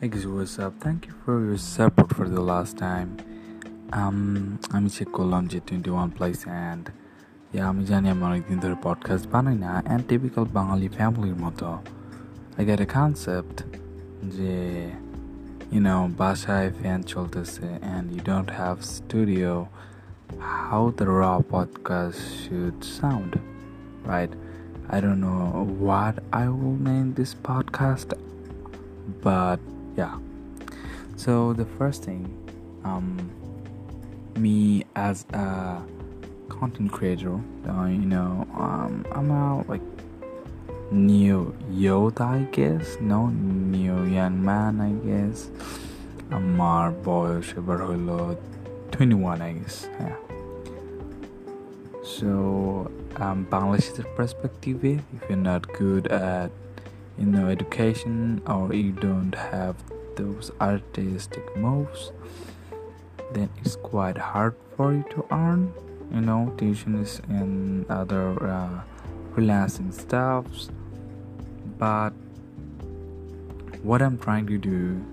Hey guys, what's up? Thank you for your support for the last time. Um, আমি check করলাম যে twenty one place and yeah আমি জানি আমি অনেকদিন ধরে পডকাস্ট বানাই না অ্যান্ড টিপিক্যাল বাঙালি ফ্যামিলির মতো আই গেট এ কনসেপ্ট যে ইউনো বাসায় ফ্যান চলতেছে and you don't have studio how the র podcast should sound right I don't know what I will name this podcast, but yeah so the first thing um me as a content creator uh, you know um i'm a like new youth i guess no new young man i guess আমার বয়স এবার হলো 21 I guess yeah so um Bangladesh's perspective if you're not good at you know education or you don't have those artistic moves then it's quite hard for you to earn you know tuitions and other uh, freelancing stuffs. But what i'm trying to do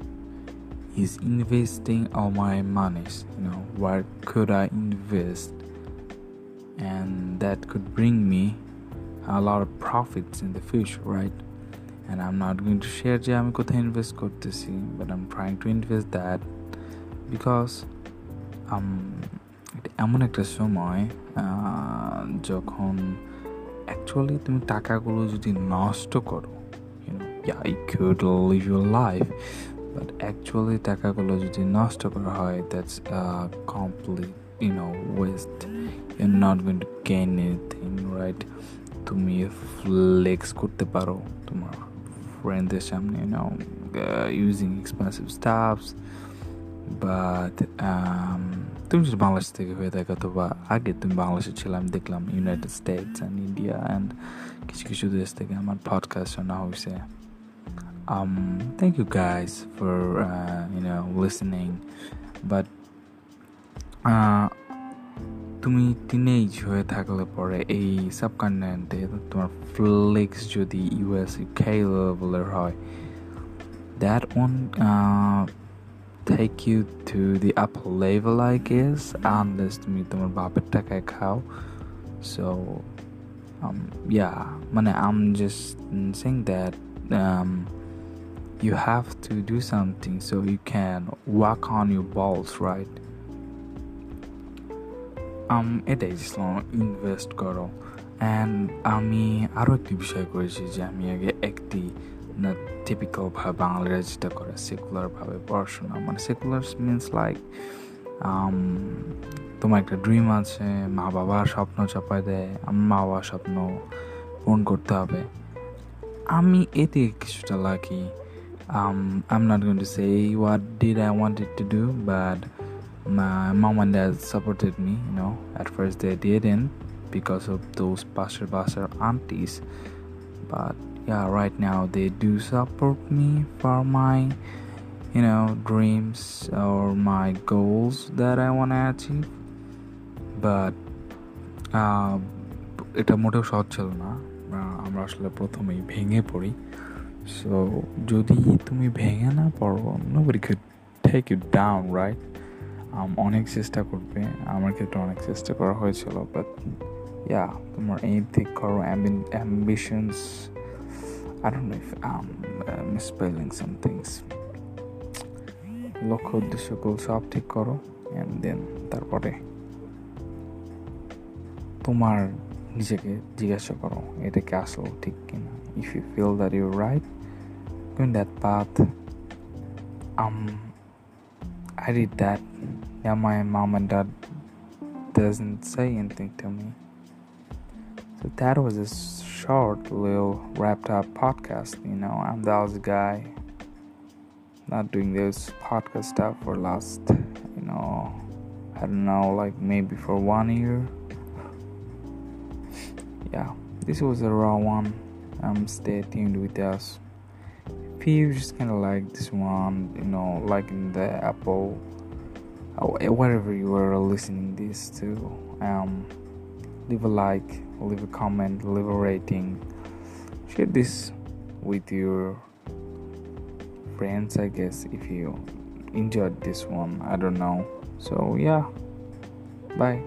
is investing all my monies you know where could i invest? And that could bring me a lot of profits in the future right and I am not going to share যে আমি কোথায় invest করতেছি but I am trying to invest that because এমন একটা সময় যখন actually তুমি টাকাগুলো যদি নষ্ট করো yeah you could live your life but actually টাকাগুলো যদি নষ্ট করা হয় that's complete you know waste you are not going to gain anything right তুমি ফ্লেক্স করতে পারো তোমার ফ্রেন্ডদের সামনে you know uh, using expensive stuffs but um, তুমি যদি বাংলাদেশ থেকে হয়ে থাকো অথবা আগে তুমি বাংলাদেশে ছিলাম দেখলাম United States and India and কিছু কিছু দেশ থেকে আমার পডকাস্ট শোনা হয়েছে um thank you guys for uh, you know listening but uh, তুমি টিনেজ হয়ে থাকলে পরে এই সাবকন্টিনেন্টে তোমার ফ্লেক্স যদি ইউএস ইউকে লেভেলের হয় that one take you to the upper level I guess unless তুমি তোমার বাপের টাকায় খাও so um yeah মানে I'm just saying that um you have to do something so you can work on your balls right um এটাই invest করো। And আমি আরও একটি বিষয় করেছি যে আমি আগে একটি না টিপিক্যালভাবে বাংলারা যেটা করে সেকুলারভাবে পড়াশোনা। মানে সেকুলার মিনস লাইক তোমার একটা ড্রিম আছে মা বাবার স্বপ্ন চাপায় দেয় আমার মা বাবার স্বপ্ন পূরণ করতে হবে। আমি এতে কিছুটা lucky um, I'm not going to say what did I wanted to do, but my mom and dad supported me you know at first they didn't because of those pastor pastor aunties but yeah right now they do support me for my you know dreams or my goals that i want to achieve but uh, এটা মোটেও সহজ ছিল না আমরা আসলে প্রথমেই ভেঙে পড়ি সো যদি তুমি ভেঙে না পড়ো nobody could take you down right অনেক চেষ্টা করবে। আমার ক্ষেত্রে অনেক চেষ্টা করা হয়েছিল বাট ইয়া তোমার ঠিক করো ambitions I'm uh, misspelling some things. লক্ষ্য উদ্দেশ্য গোল সব ঠিক করো অ্যান্ড দেন তারপরে তোমার নিজেকে জিজ্ঞাসা করো এটা কি আসল ঠিক কিনা? If you feel that you right in that path. Um I did that yeah, my mom and dad doesn't say anything to me. So that was a short little wrapped up podcast. You know, I'm the Aussie guy, not doing this podcast stuff for last, you know, I don't know, like maybe for one year. Yeah, this was a raw one. Um, stay tuned with us. If you just kind of like this one, you know, like in the Apple wherever you are listening this to um, leave a like leave a comment leave a rating share this with your friends, I guess, if you enjoyed this one. I don't know. So, yeah, bye.